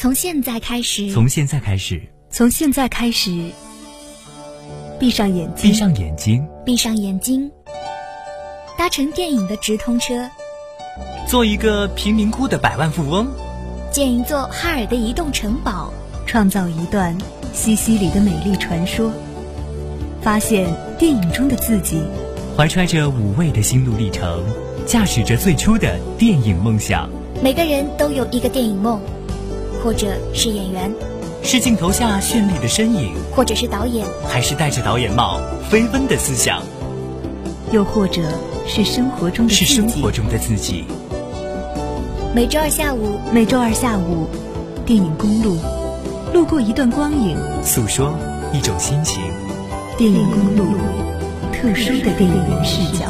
从现在开始，从现在开始，从现在开始，闭上眼睛，闭上眼睛，闭上眼睛，搭乘电影的直通车，做一个贫民窟的百万富翁，建一座哈尔的移动城堡，创造一段西西里的美丽传说，发现电影中的自己，怀揣着五味的心路历程，驾驶着最初的电影梦想。每个人都有一个电影梦。或者是演员，是镜头下绚丽的身影；或者是导演，还是戴着导演帽飞奔的思想；又或者是生活中的是生活中的自己。每周二下午，每周二下午，电影公路，路过一段光影，诉说一种心情。电影公路，特殊的电影视角。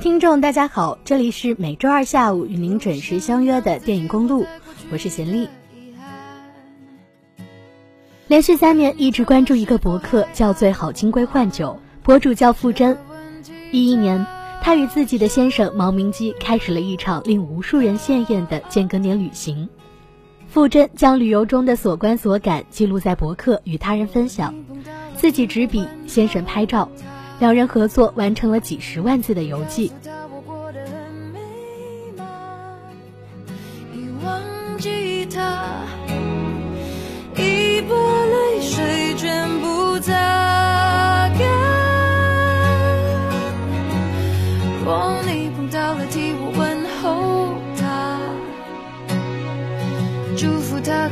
听众，大家好，这里是每周二下午与您准时相约的电影公路，我是贤丽。连续三年一直关注一个博客，叫最好金龟换酒。博主叫傅真，一一年，他与自己的先生毛明基开始了一场令无数人羡艳的间隔年旅行。傅真将旅游中的所观所感记录在博客，与他人分享，自己执笔，先生拍照，两人合作完成了几十万字的游记。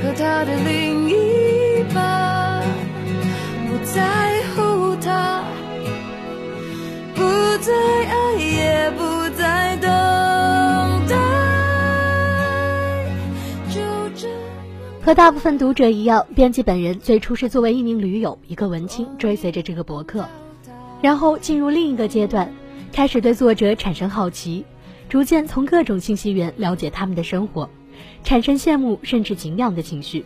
和他的另一半，不在再爱，也不再等待。就这。和大部分读者一样，编辑本人最初是作为一名驴友，一个文青，追随着这个博客，然后进入另一个阶段，开始对作者产生好奇，逐渐从各种信息源了解他们的生活。产生羡慕甚至敬仰的情绪。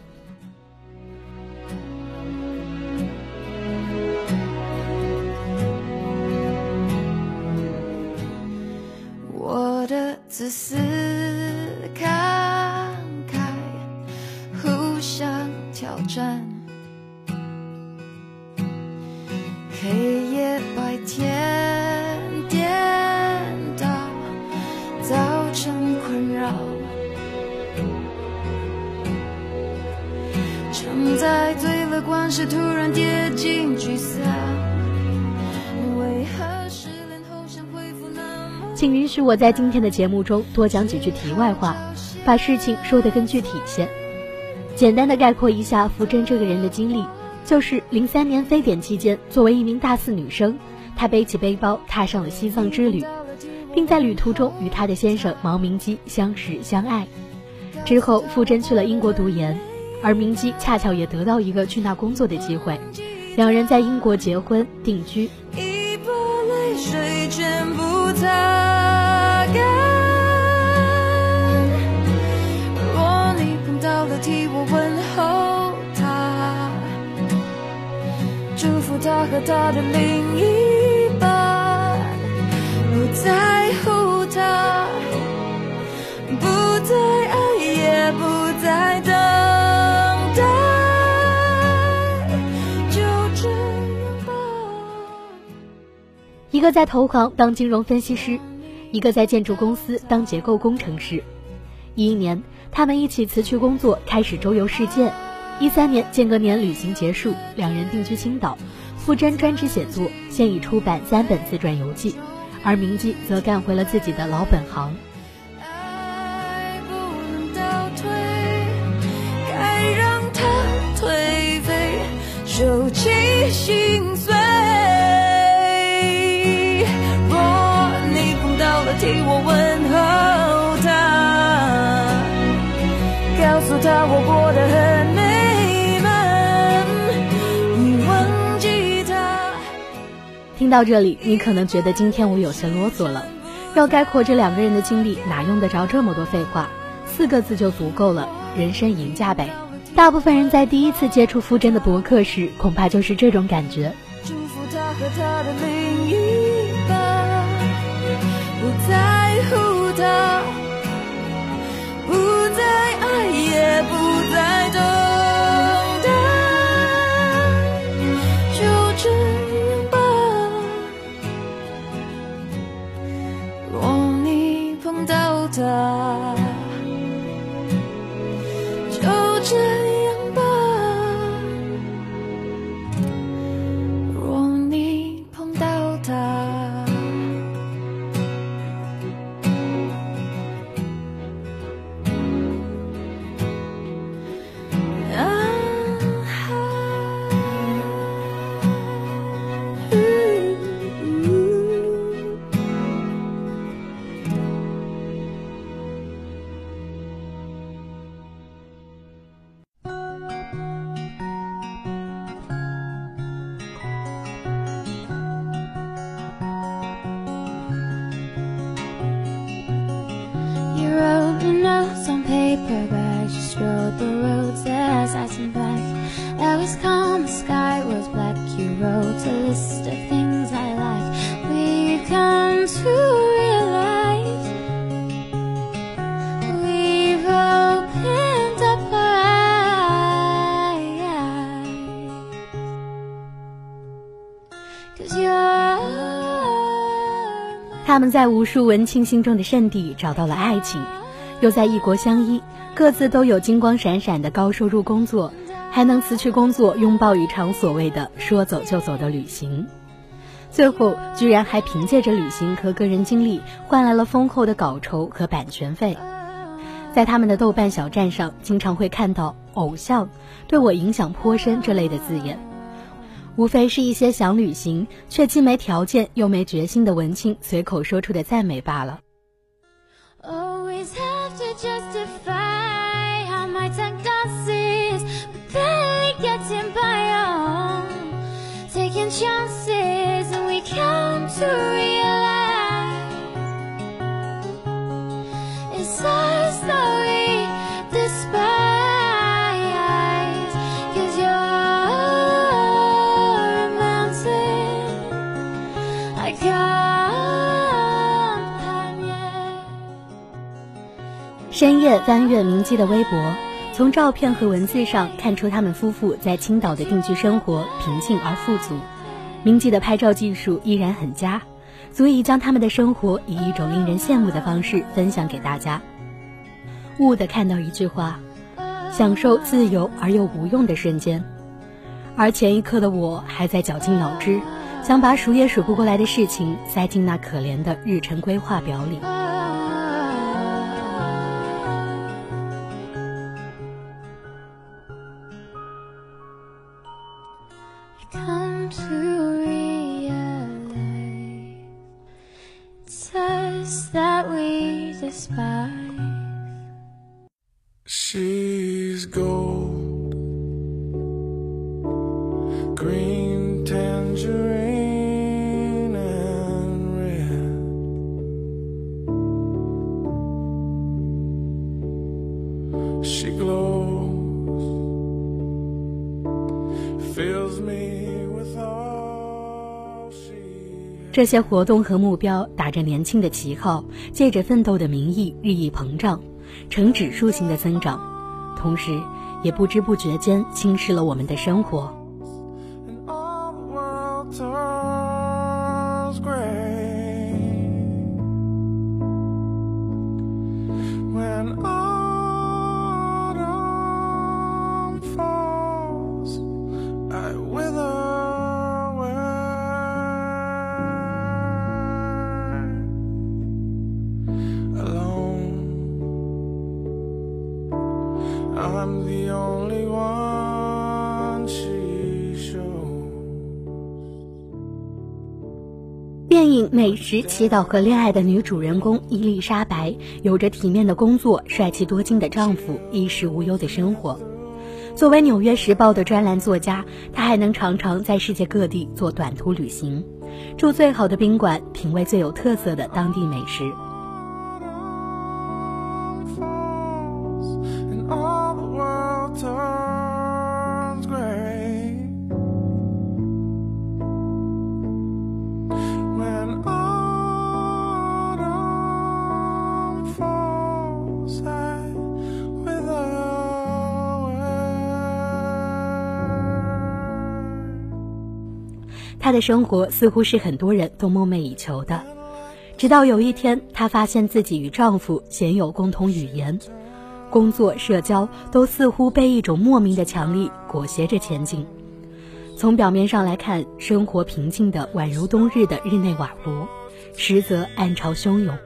我在今天的节目中多讲几句题外话，把事情说得更具体些。简单的概括一下福珍这个人的经历，就是零三年非典期间，作为一名大四女生，她背起背包踏上了西藏之旅，并在旅途中与她的先生毛明基相识相爱。之后，福珍去了英国读研。而明基恰巧也得到一个去那工作的机会，两人在英国结婚定居。一泪水全部他和他的另一半，不在乎他，不再爱，也不再等待，就这样吧。一个在投行当金融分析师，一个在建筑公司当结构工程师。一一年，他们一起辞去工作，开始周游世界。一三年，间隔年旅行结束，两人定居青岛。傅真专职写作，现已出版三本自传游记，而明基则干回了自己的老本行。爱不能倒退，该让他颓废，收起心碎。到这里，你可能觉得今天我有些啰嗦了。要概括这两个人的经历，哪用得着这么多废话？四个字就足够了：人生赢家呗。大部分人在第一次接触傅真的博客时，恐怕就是这种感觉。祝福他和他的另一半，不在乎他，不再爱，也不再等 die. 他。们在无数文青心中的圣地找到了爱情，又在异国相依，各自都有金光闪闪的高收入工作，还能辞去工作，拥抱一场所谓的说走就走的旅行。最后，居然还凭借着旅行和个人经历，换来了丰厚的稿酬和版权费。在他们的豆瓣小站上，经常会看到“偶像对我影响颇深”这类的字眼。无非是一些想旅行却既没条件又没决心的文青随口说出的赞美罢了。深夜翻阅明基的微博，从照片和文字上看出他们夫妇在青岛的定居生活平静而富足。明基的拍照技术依然很佳，足以将他们的生活以一种令人羡慕的方式分享给大家。悟的看到一句话：享受自由而又无用的瞬间。而前一刻的我还在绞尽脑汁，想把数也数不过来的事情塞进那可怜的日程规划表里。这些活动和目标打着年轻的旗号，借着奋斗的名义日益膨胀。呈指数型的增长，同时也不知不觉间侵蚀了我们的生活。电影《美食祈祷和恋爱》的女主人公伊丽莎白，有着体面的工作、帅气多金的丈夫、衣食无忧的生活。作为《纽约时报》的专栏作家，她还能常常在世界各地做短途旅行，住最好的宾馆，品味最有特色的当地美食。的生活似乎是很多人都梦寐以求的，直到有一天，她发现自己与丈夫鲜有共同语言，工作、社交都似乎被一种莫名的强力裹挟着前进。从表面上来看，生活平静的宛如冬日的日内瓦罗，实则暗潮汹涌。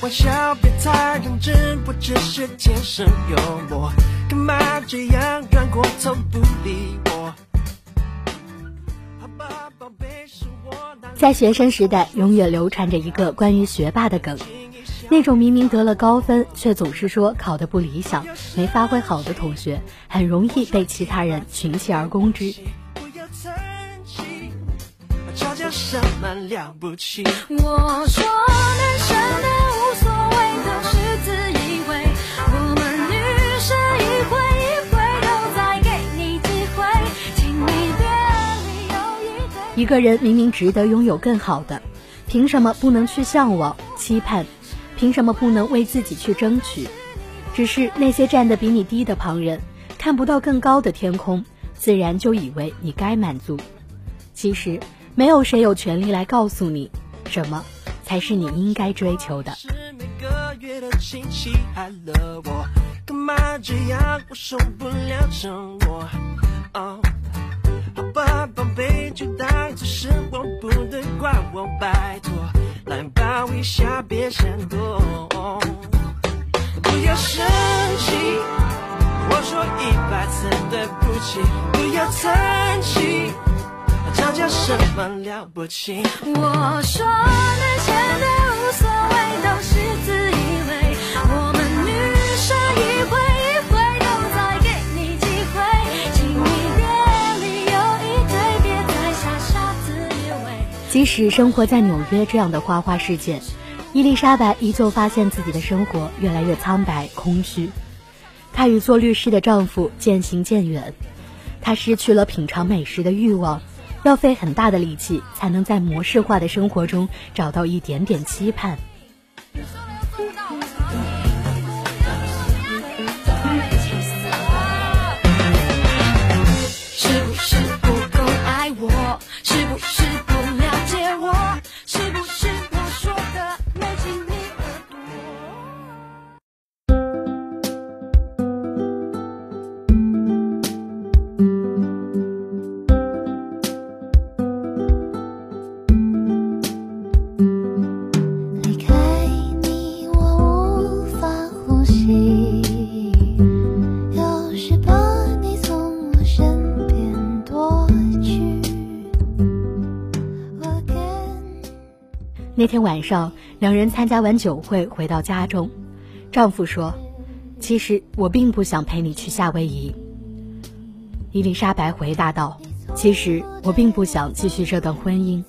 玩笑别太认真，我只是天生幽默，干嘛这样转过头不理我？在学生时代，永远流传着一个关于学霸的梗，那种明明得了高分，却总是说考得不理想、没发挥好的同学，很容易被其他人群起而攻之。我说男生的。一个人明明值得拥有更好的，凭什么不能去向往、期盼？凭什么不能为自己去争取？只是那些站得比你低的旁人，看不到更高的天空，自然就以为你该满足。其实，没有谁有权利来告诉你，什么才是你应该追求的。宝贝，就当做是我不能怪我，拜托，来抱一下，别闪躲。不要生气，我说一百次对不起，不要叹气，吵架什么了不起？我说那些的即使生活在纽约这样的花花世界，伊丽莎白依旧发现自己的生活越来越苍白空虚。她与做律师的丈夫渐行渐远，她失去了品尝美食的欲望，要费很大的力气才能在模式化的生活中找到一点点期盼。那天晚上，两人参加完酒会回到家中，丈夫说：“其实我并不想陪你去夏威夷。”伊丽莎白回答道：“其实我并不想继续这段婚姻。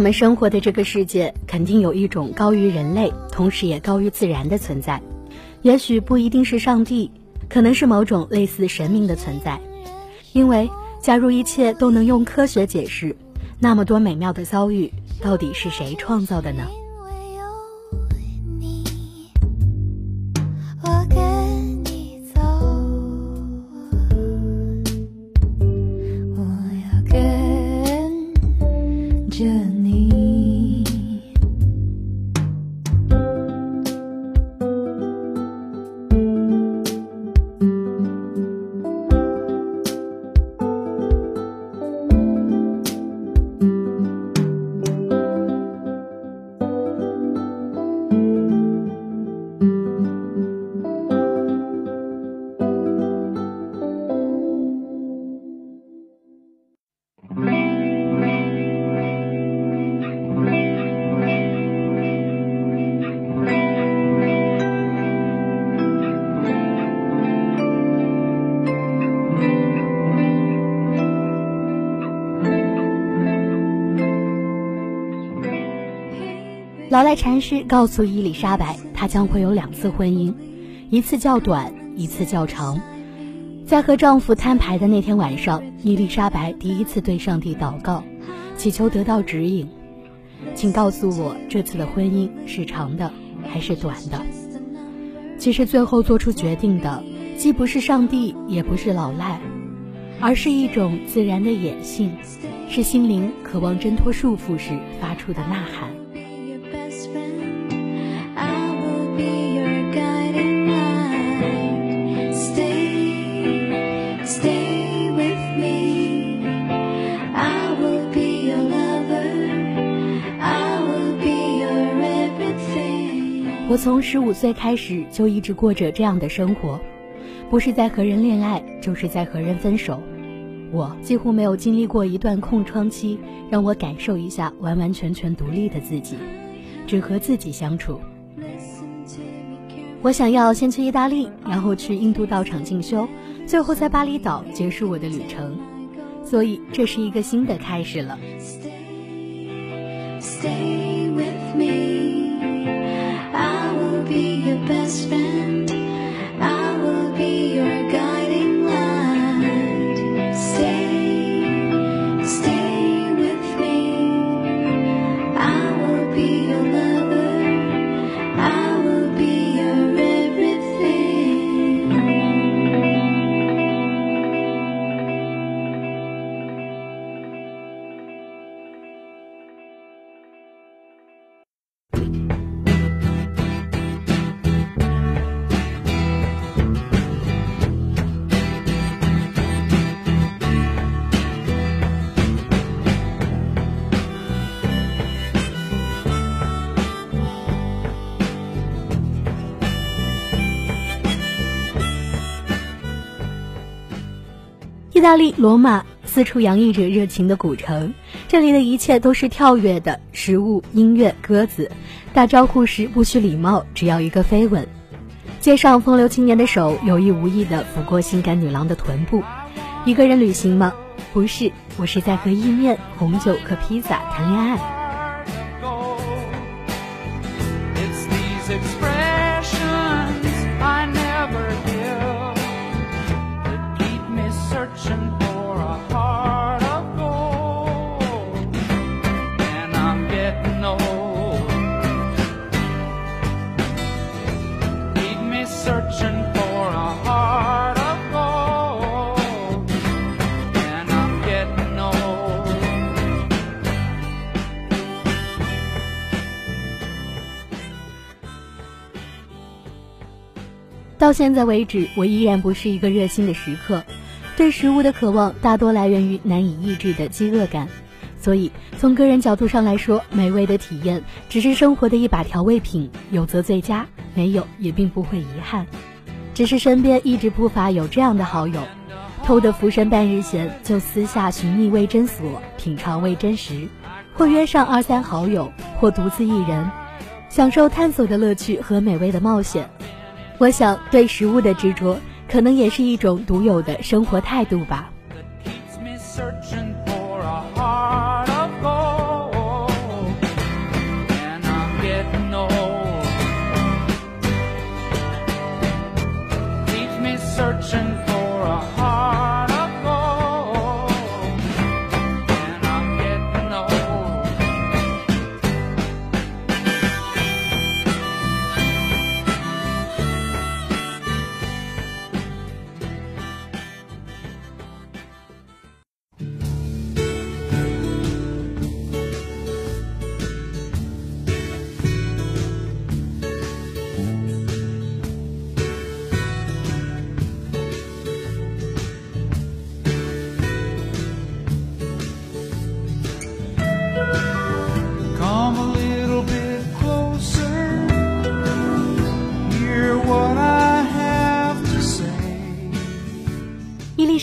我们生活的这个世界，肯定有一种高于人类，同时也高于自然的存在。也许不一定是上帝，可能是某种类似神明的存在。因为，假如一切都能用科学解释，那么多美妙的遭遇，到底是谁创造的呢？劳赖禅师告诉伊丽莎白，她将会有两次婚姻，一次较短，一次较长。在和丈夫摊牌的那天晚上，伊丽莎白第一次对上帝祷告，祈求得到指引，请告诉我这次的婚姻是长的还是短的。其实最后做出决定的，既不是上帝，也不是老赖，而是一种自然的野性，是心灵渴望挣脱束缚时发出的呐喊。从十五岁开始就一直过着这样的生活，不是在和人恋爱，就是在和人分手。我几乎没有经历过一段空窗期，让我感受一下完完全全独立的自己，只和自己相处。我想要先去意大利，然后去印度道场进修，最后在巴厘岛结束我的旅程。所以这是一个新的开始了。意大利罗马，四处洋溢着热情的古城。这里的一切都是跳跃的，食物、音乐、鸽子。打招呼时不需礼貌，只要一个飞吻。街上风流青年的手有意无意地抚过性感女郎的臀部。一个人旅行吗？不是，我是在和意面、红酒和披萨谈恋爱。”到现在为止，我依然不是一个热心的食客，对食物的渴望大多来源于难以抑制的饥饿感。所以，从个人角度上来说，美味的体验只是生活的一把调味品，有则最佳，没有也并不会遗憾。只是身边一直不乏有这样的好友，偷得浮生半日闲，就私下寻觅味真所，品尝味真食，或约上二三好友，或独自一人，享受探索的乐趣和美味的冒险。我想，对食物的执着，可能也是一种独有的生活态度吧。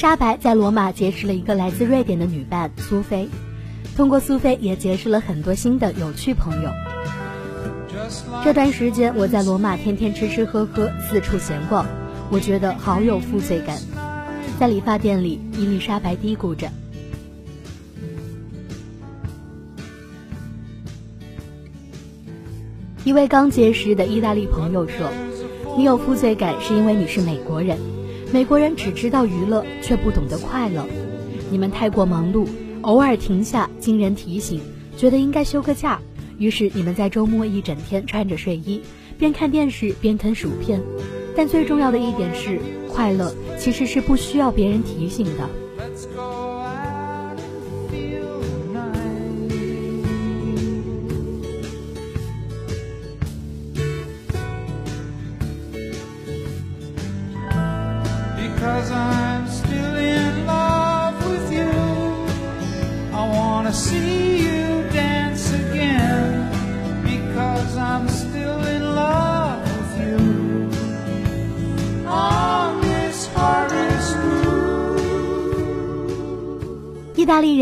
莎白在罗马结识了一个来自瑞典的女伴苏菲，通过苏菲也结识了很多新的有趣朋友。这段时间我在罗马天天吃吃喝喝，四处闲逛，我觉得好有负罪感。在理发店里，伊丽莎白嘀咕着。一位刚结识的意大利朋友说：“你有负罪感是因为你是美国人。”美国人只知道娱乐，却不懂得快乐。你们太过忙碌，偶尔停下，经人提醒，觉得应该休个假。于是你们在周末一整天穿着睡衣，边看电视边啃薯片。但最重要的一点是，快乐其实是不需要别人提醒的。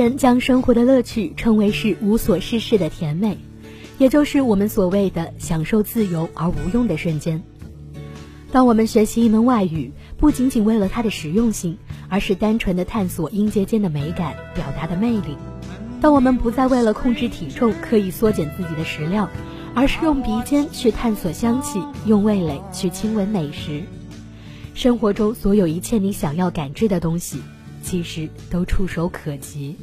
人将生活的乐趣称为是无所事事的甜美，也就是我们所谓的享受自由而无用的瞬间。当我们学习一门外语，不仅仅为了它的实用性，而是单纯的探索音节间的美感、表达的魅力。当我们不再为了控制体重刻意缩减自己的食量，而是用鼻尖去探索香气，用味蕾去亲吻美食。生活中所有一切你想要感知的东西，其实都触手可及。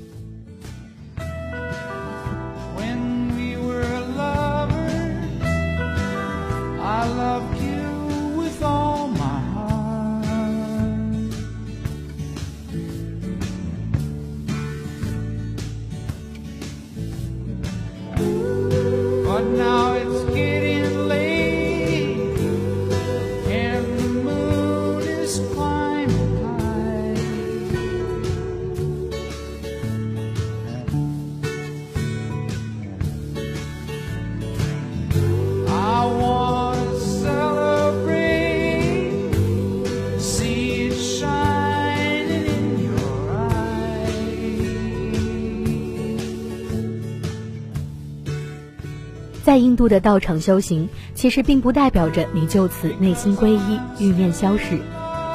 印度的道场修行，其实并不代表着你就此内心皈依、欲念消逝，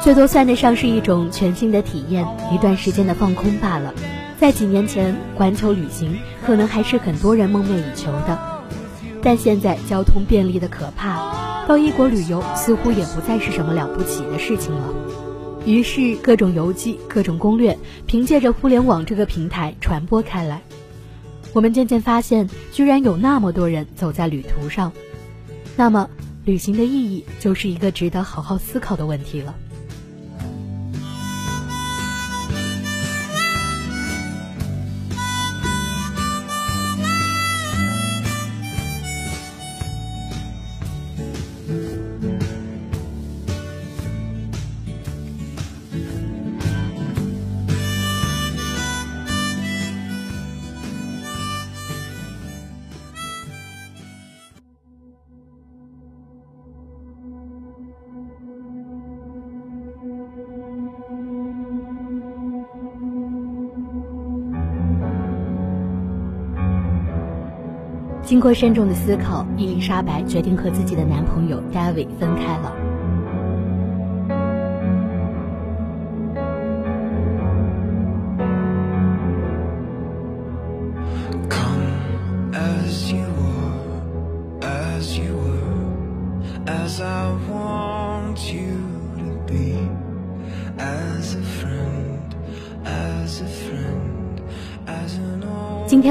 最多算得上是一种全新的体验，一段时间的放空罢了。在几年前，环球旅行可能还是很多人梦寐以求的，但现在交通便利的可怕，到异国旅游似乎也不再是什么了不起的事情了。于是，各种游记、各种攻略，凭借着互联网这个平台传播开来。我们渐渐发现，居然有那么多人走在旅途上，那么旅行的意义就是一个值得好好思考的问题了。经过慎重的思考，伊丽莎白决定和自己的男朋友 David 分开了。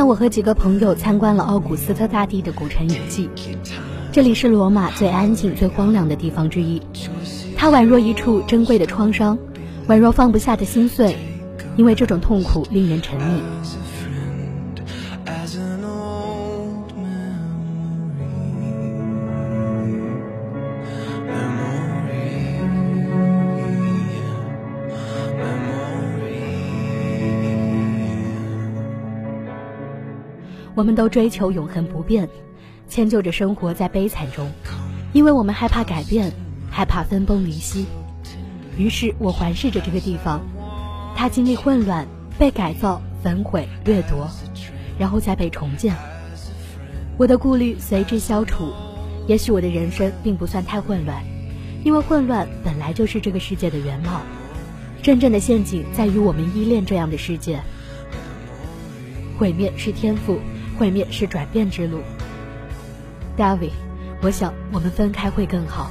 我和几个朋友参观了奥古斯特大帝的古城遗迹，这里是罗马最安静、最荒凉的地方之一。它宛若一处珍贵的创伤，宛若放不下的心碎，因为这种痛苦令人沉溺。我们都追求永恒不变，迁就着生活在悲惨中，因为我们害怕改变，害怕分崩离析。于是我环视着这个地方，它经历混乱、被改造、焚毁、掠夺，然后再被重建。我的顾虑随之消除，也许我的人生并不算太混乱，因为混乱本来就是这个世界的原貌。真正的陷阱在于我们依恋这样的世界。毁灭是天赋，毁灭是转变之路。David，我想我们分开会更好。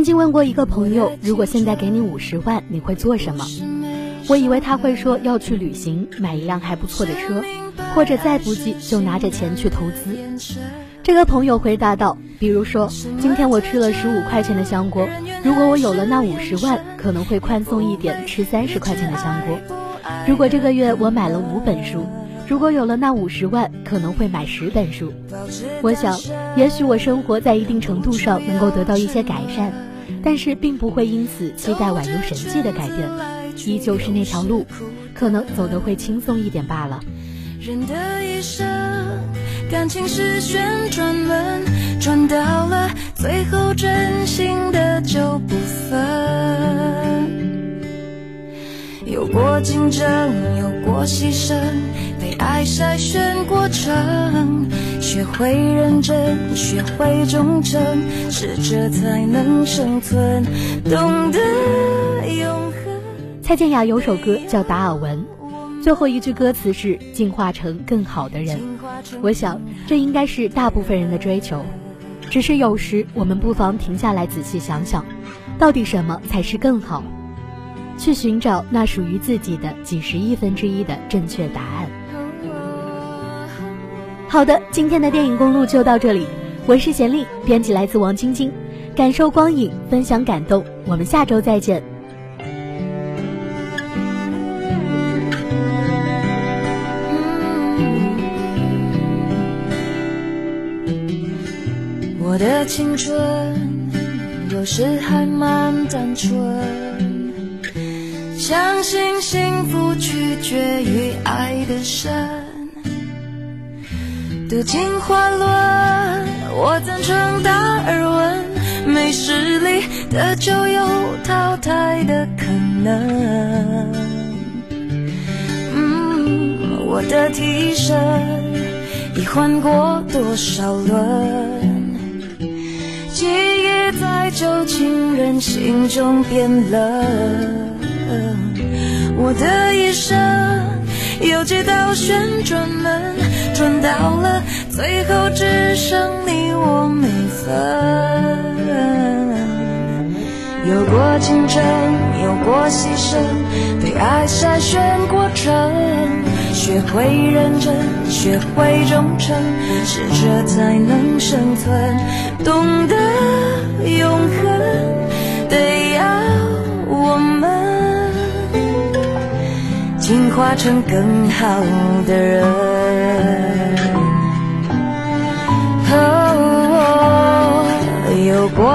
曾经问过一个朋友，如果现在给你五十万，你会做什么？我以为他会说要去旅行，买一辆还不错的车，或者再不济就拿着钱去投资。这个朋友回答道：“比如说，今天我吃了十五块钱的香锅，如果我有了那五十万，可能会宽松一点，吃三十块钱的香锅。如果这个月我买了五本书，如果有了那五十万，可能会买十本书。我想，也许我生活在一定程度上能够得到一些改善，但是并不会因此期待宛如神迹的改变，依旧是那条路，可能走得会轻松一点罢了。人的一生，感情是旋转门，转到了最后，真心的就不分。有过竞争，有过牺牲，被爱筛选过程，学会认真，学会忠诚，适者才能生存，懂得永恒。蔡健雅有首歌叫《达尔文》，最后一句歌词是“进化成更好的人”。我想，这应该是大部分人的追求。只是有时我们不妨停下来仔细想想，到底什么才是更好？去寻找那属于自己的几十亿分之一的正确答案。好的，今天的电影公路就到这里。我是贤丽，编辑来自王晶晶，感受光影，分享感动。我们下周再见。我的青春有时还蛮单纯，相信幸福取决于爱的深。读进化论，我赞成达尔文，没实力的就有淘汰的可能。嗯，我的替身已换过多少轮，记忆在旧情人心中变冷。我的一生有几道旋转门，转到了最后只剩你我没分。有过竞争，有过牺牲，被爱筛选过程，学会认真，学会忠诚，适者才能生存，懂得永恒，得要我们。进化成更好的人。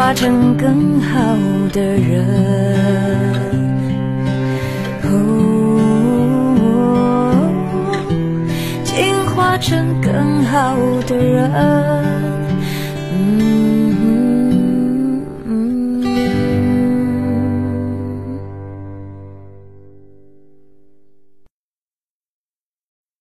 化成更好的人，哦，进化成更好的人。